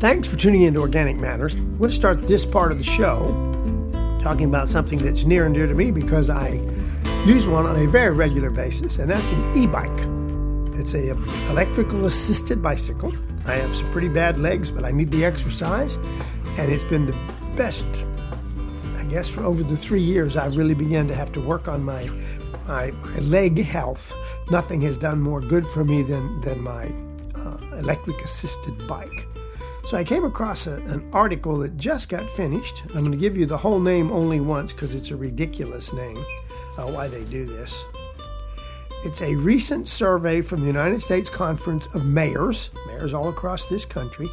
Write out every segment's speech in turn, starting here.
Thanks for tuning in to Organic Matters. I'm going to start this part of the show talking about something that's near and dear to me because I use one on a very regular basis, and that's an e-bike. It's a electrical assisted bicycle. I have some pretty bad legs, but I need the exercise, and it's been the best. I guess for over the three years, I really began to have to work on my my, my leg health. Nothing has done more good for me than than my uh, electric assisted bike. So I came across a, an article that just got finished. I'm going to give you the whole name only once because it's a ridiculous name. Uh, why they do this? It's a recent survey from the United States Conference of Mayors, mayors all across this country.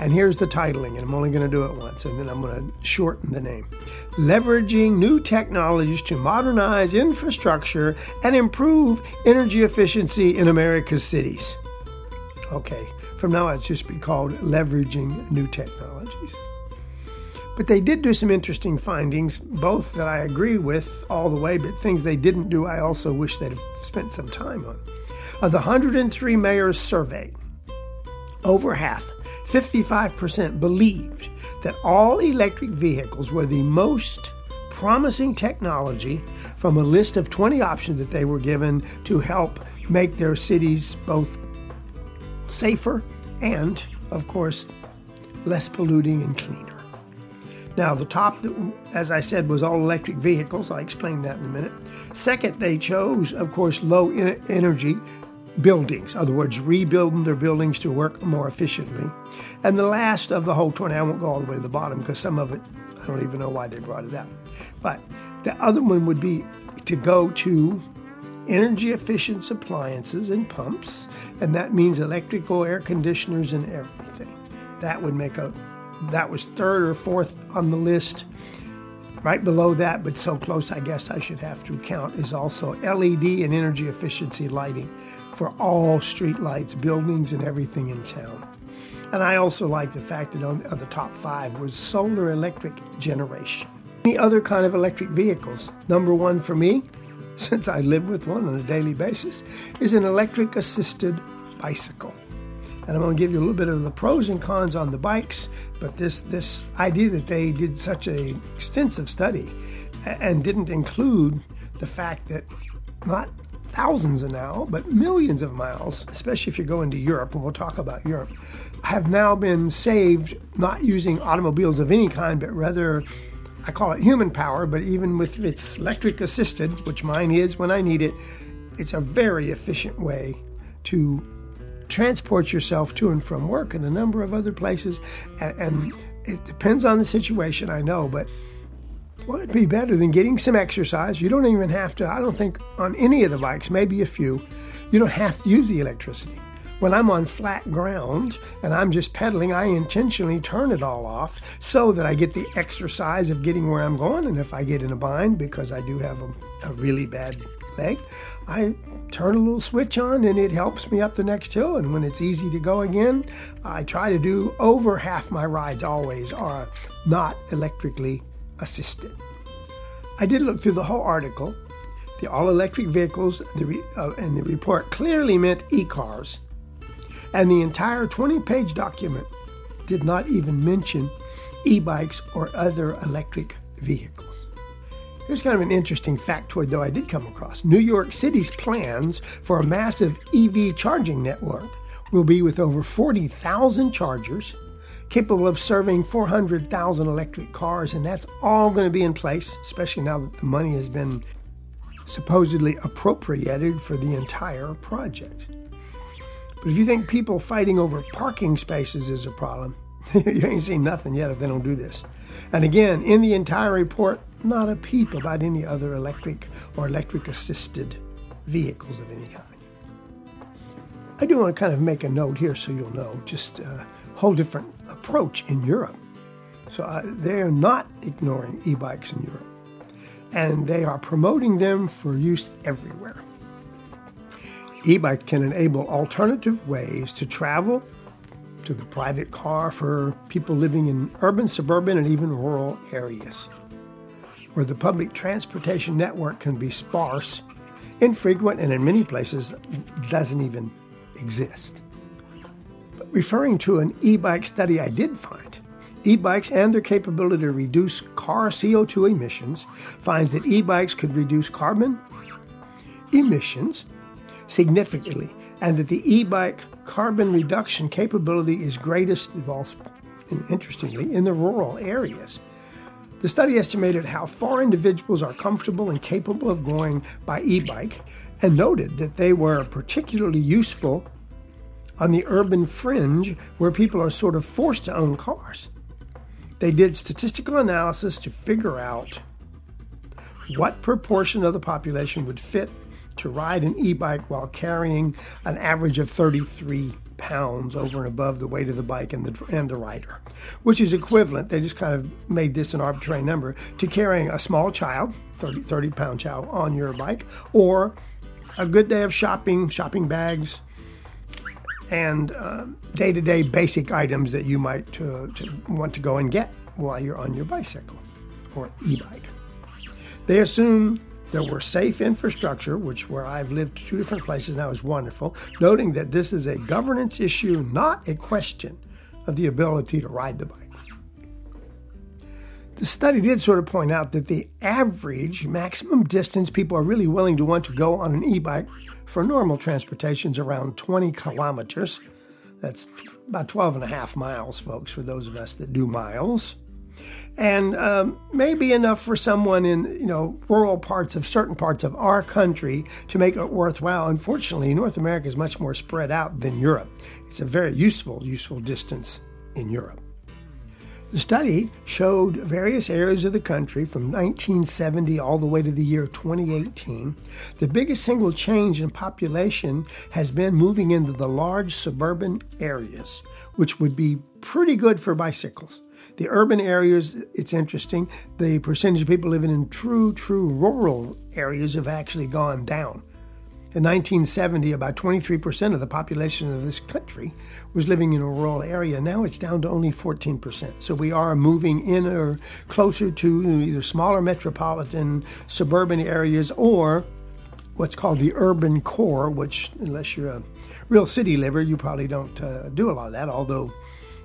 And here's the titling, and I'm only going to do it once, and then I'm going to shorten the name. Leveraging new technologies to modernize infrastructure and improve energy efficiency in America's cities. Okay, from now on, it's just be called Leveraging New Technologies. But they did do some interesting findings, both that I agree with all the way, but things they didn't do I also wish they'd have spent some time on. Of the 103 mayors surveyed, over half, 55%, believed that all electric vehicles were the most promising technology from a list of 20 options that they were given to help make their cities both safer and, of course, less polluting and cleaner. Now, the top, as I said, was all electric vehicles. I'll explain that in a minute. Second, they chose, of course, low energy buildings. In other words, rebuilding their buildings to work more efficiently. And the last of the whole 20, I won't go all the way to the bottom because some of it, I don't even know why they brought it up. But the other one would be to go to energy efficient appliances and pumps, and that means electrical air conditioners and everything. That would make a that was third or fourth on the list. Right below that, but so close, I guess I should have to count, is also LED and energy efficiency lighting for all street lights, buildings, and everything in town. And I also like the fact that on, the top five was solar electric generation. Any other kind of electric vehicles? Number one for me, since I live with one on a daily basis, is an electric assisted bicycle and I'm going to give you a little bit of the pros and cons on the bikes. But this this idea that they did such an extensive study and didn't include the fact that not thousands of now, but millions of miles, especially if you're going to Europe, and we'll talk about Europe, have now been saved not using automobiles of any kind, but rather I call it human power, but even with its electric assisted, which mine is when I need it, it's a very efficient way to transport yourself to and from work and a number of other places. And, and it depends on the situation, I know, but what would be better than getting some exercise? You don't even have to, I don't think on any of the bikes, maybe a few, you don't have to use the electricity. When I'm on flat ground and I'm just pedaling, I intentionally turn it all off so that I get the exercise of getting where I'm going. And if I get in a bind because I do have a, a really bad leg, I turn a little switch on and it helps me up the next hill. And when it's easy to go again, I try to do over half my rides always are not electrically assisted. I did look through the whole article. The all electric vehicles the re, uh, and the report clearly meant e cars. And the entire 20 page document did not even mention e bikes or other electric vehicles. Here's kind of an interesting factoid, though, I did come across. New York City's plans for a massive EV charging network will be with over 40,000 chargers capable of serving 400,000 electric cars, and that's all going to be in place, especially now that the money has been supposedly appropriated for the entire project. But if you think people fighting over parking spaces is a problem, you ain't seen nothing yet if they don't do this. And again, in the entire report, not a peep about any other electric or electric assisted vehicles of any kind. I do want to kind of make a note here so you'll know just a whole different approach in Europe. So uh, they're not ignoring e bikes in Europe, and they are promoting them for use everywhere. E bike can enable alternative ways to travel to the private car for people living in urban, suburban, and even rural areas where the public transportation network can be sparse, infrequent, and in many places doesn't even exist. referring to an e bike study I did find. E bikes and their capability to reduce car CO2 emissions finds that e bikes could reduce carbon emissions significantly, and that the e bike carbon reduction capability is greatest, interestingly, in the rural areas. The study estimated how far individuals are comfortable and capable of going by e bike and noted that they were particularly useful on the urban fringe where people are sort of forced to own cars. They did statistical analysis to figure out what proportion of the population would fit to ride an e bike while carrying an average of 33 pounds over and above the weight of the bike and the, and the rider, which is equivalent, they just kind of made this an arbitrary number, to carrying a small child, 30, 30 pound child, on your bike, or a good day of shopping, shopping bags, and day to day basic items that you might uh, to want to go and get while you're on your bicycle or e bike. They assume there were safe infrastructure, which where I've lived two different places now is wonderful, noting that this is a governance issue, not a question of the ability to ride the bike. The study did sort of point out that the average maximum distance people are really willing to want to go on an e bike for normal transportation is around 20 kilometers. That's about 12 and a half miles, folks, for those of us that do miles. And um, maybe enough for someone in you know rural parts of certain parts of our country to make it worthwhile. Unfortunately, North America is much more spread out than Europe. It's a very useful, useful distance in Europe. The study showed various areas of the country from 1970 all the way to the year 2018. The biggest single change in population has been moving into the large suburban areas, which would be pretty good for bicycles. The urban areas, it's interesting, the percentage of people living in true, true rural areas have actually gone down. In 1970, about 23% of the population of this country was living in a rural area. Now it's down to only 14%. So we are moving in or closer to either smaller metropolitan suburban areas or what's called the urban core, which, unless you're a real city liver, you probably don't uh, do a lot of that, although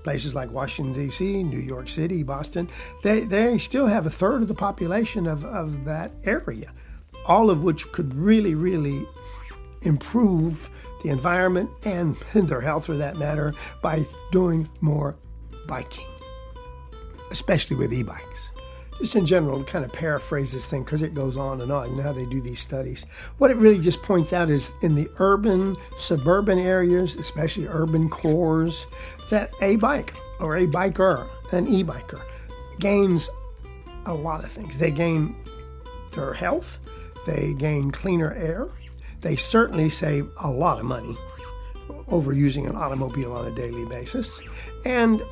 places like Washington, D.C., New York City, Boston, they, they still have a third of the population of, of that area, all of which could really, really improve the environment and their health for that matter by doing more biking, especially with e bikes. Just in general, to kind of paraphrase this thing because it goes on and on. You know how they do these studies. What it really just points out is in the urban, suburban areas, especially urban cores, that a bike or a biker, an e biker, gains a lot of things. They gain their health, they gain cleaner air, they certainly save a lot of money over using an automobile on a daily basis. And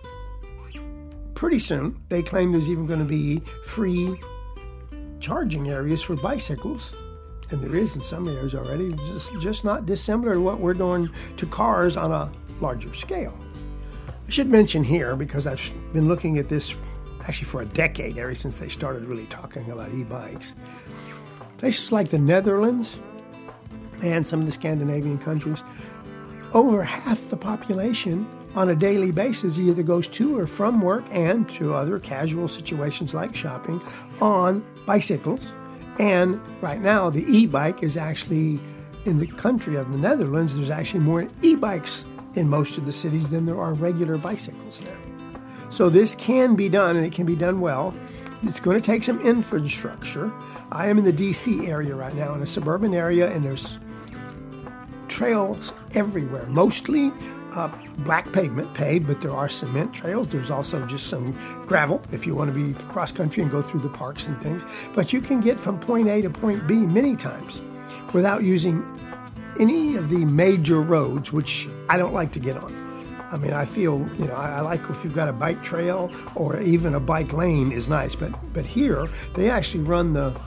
pretty soon, they claim there's even going to be free charging areas for bicycles. And there is in some areas already, just, just not dissimilar to what we're doing to cars on a larger scale. I should mention here, because I've been looking at this actually for a decade, ever since they started really talking about e bikes. Places like the Netherlands, and some of the Scandinavian countries, over half the population on a daily basis He either goes to or from work and to other casual situations like shopping on bicycles. And right now, the e bike is actually in the country of the Netherlands, there's actually more e bikes in most of the cities than there are regular bicycles there. So this can be done and it can be done well. It's going to take some infrastructure. I am in the DC area right now, in a suburban area, and there's trails everywhere, mostly uh, black pavement paved, but there are cement trails. There's also just some gravel if you want to be cross country and go through the parks and things. But you can get from point A to point B many times without using any of the major roads, which I don't like to get on. I mean, I feel, you know, I, I, like if you've got a bike trail or even a bike lane is nice, but but here they actually run the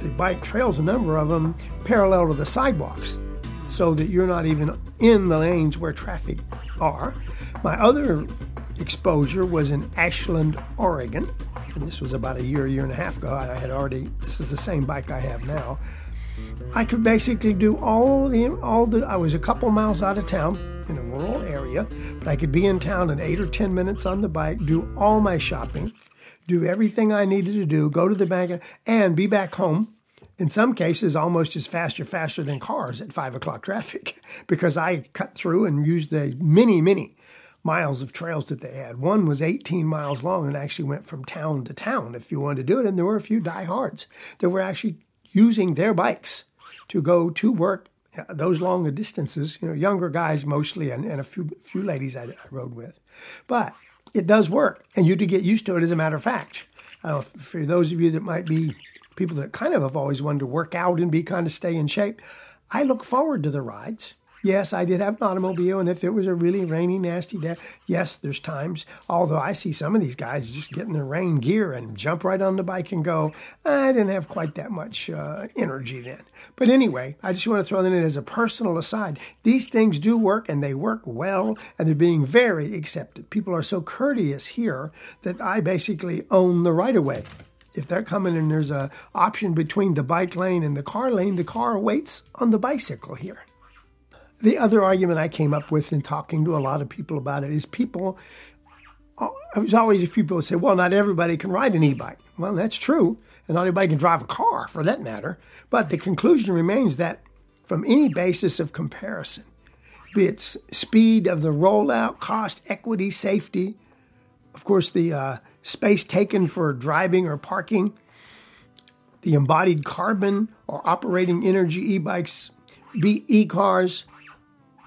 the bike trails, a number of them parallel to the sidewalks so that you're not even in the lanes where traffic are. My other exposure was in Ashland, Oregon. And this was about a year, year and a half ago. I had already, this is the same bike I have now. I could basically do all the all the. I was a couple miles out of town in a rural area, but I could be in town in eight or ten minutes on the bike, do all my shopping, do everything I needed to do, go to the bank, and be back home. In some cases, almost as fast or faster than cars at five o'clock traffic, because I cut through and used the many, many miles of trails that they had. One was 18 miles long and actually went from town to town if you wanted to do it. And there were a few diehards that were actually using their bikes to go to work uh, those longer distances, you know, younger guys mostly, and, and a few few ladies I, I, rode with. But it does work, and you do get used to it. As a matter of fact, uh, for those of you that might be people that kind of have always wanted to work out and be kind of stay in shape, I look forward to the rides Yes, I did have an automobile, and if it was a really rainy, nasty day, yes, there's times. Although I see some of these guys just get in their rain gear and jump right on the bike and go. I didn't have quite that much uh, energy then. But anyway, I just want to throw that in as a personal aside. These things do work, and they work well, and they're being very accepted. People are so courteous here that I basically own the right of way if they're coming and there's a option between the bike lane and the car lane, the car waits on the bicycle here. The other argument I came up with in talking to a lot of people about it is people, uh, there's always a few people say, well, not everybody can ride an e bike. Well, that's true. And not everybody can drive a car for that matter. But the conclusion remains that from any basis of comparison, be it speed of the rollout, cost, equity, safety, of course, the uh, space taken for driving or parking, the embodied carbon or operating energy e bikes, e cars,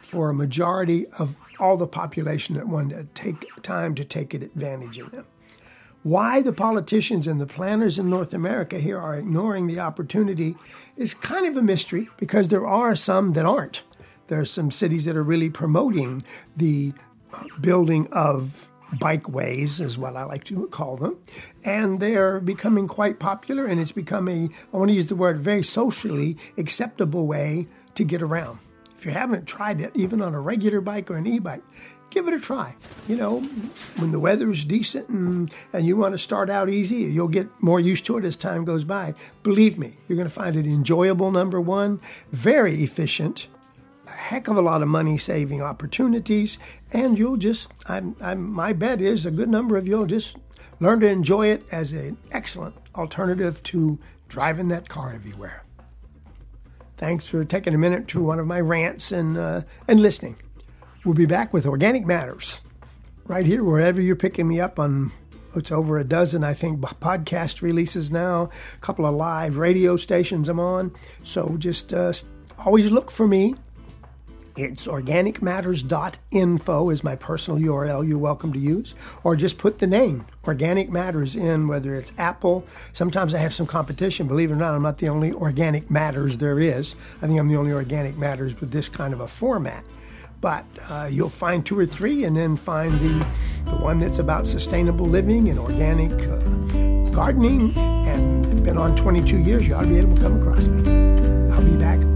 for a majority of all the population that wanted to take time to take advantage of them. Why the politicians and the planners in North America here are ignoring the opportunity is kind of a mystery because there are some that aren't. There are some cities that are really promoting the uh, building of bikeways, is what I like to call them, and they're becoming quite popular. And it's become a, I want to use the word, very socially acceptable way to get around. If you haven't tried it, even on a regular bike or an e bike, give it a try. You know, when the weather's decent and, and you want to start out easy, you'll get more used to it as time goes by. Believe me, you're going to find it enjoyable, number one, very efficient, a heck of a lot of money saving opportunities, and you'll just, I'm, I'm, my bet is a good number of you'll just learn to enjoy it as an excellent alternative to driving that car everywhere. Thanks for taking a minute to one of my rants and, uh, and listening. We'll be back with Organic Matters right here, wherever you're picking me up on it's over a dozen, I think, podcast releases now, a couple of live radio stations I'm on. So just uh, always look for me it's organicmatters.info is my personal URL you're welcome to use, or just put the name Organic Matters in, whether it's Apple. Sometimes I have some competition. Believe it or not, I'm not the only Organic Matters there is. I think I'm the only Organic Matters with this kind of a format. But uh, you'll find two or three, and then find the, the one that's about sustainable living and organic uh, gardening. And been on 22 years, you ought to be able to come across me. I'll be back.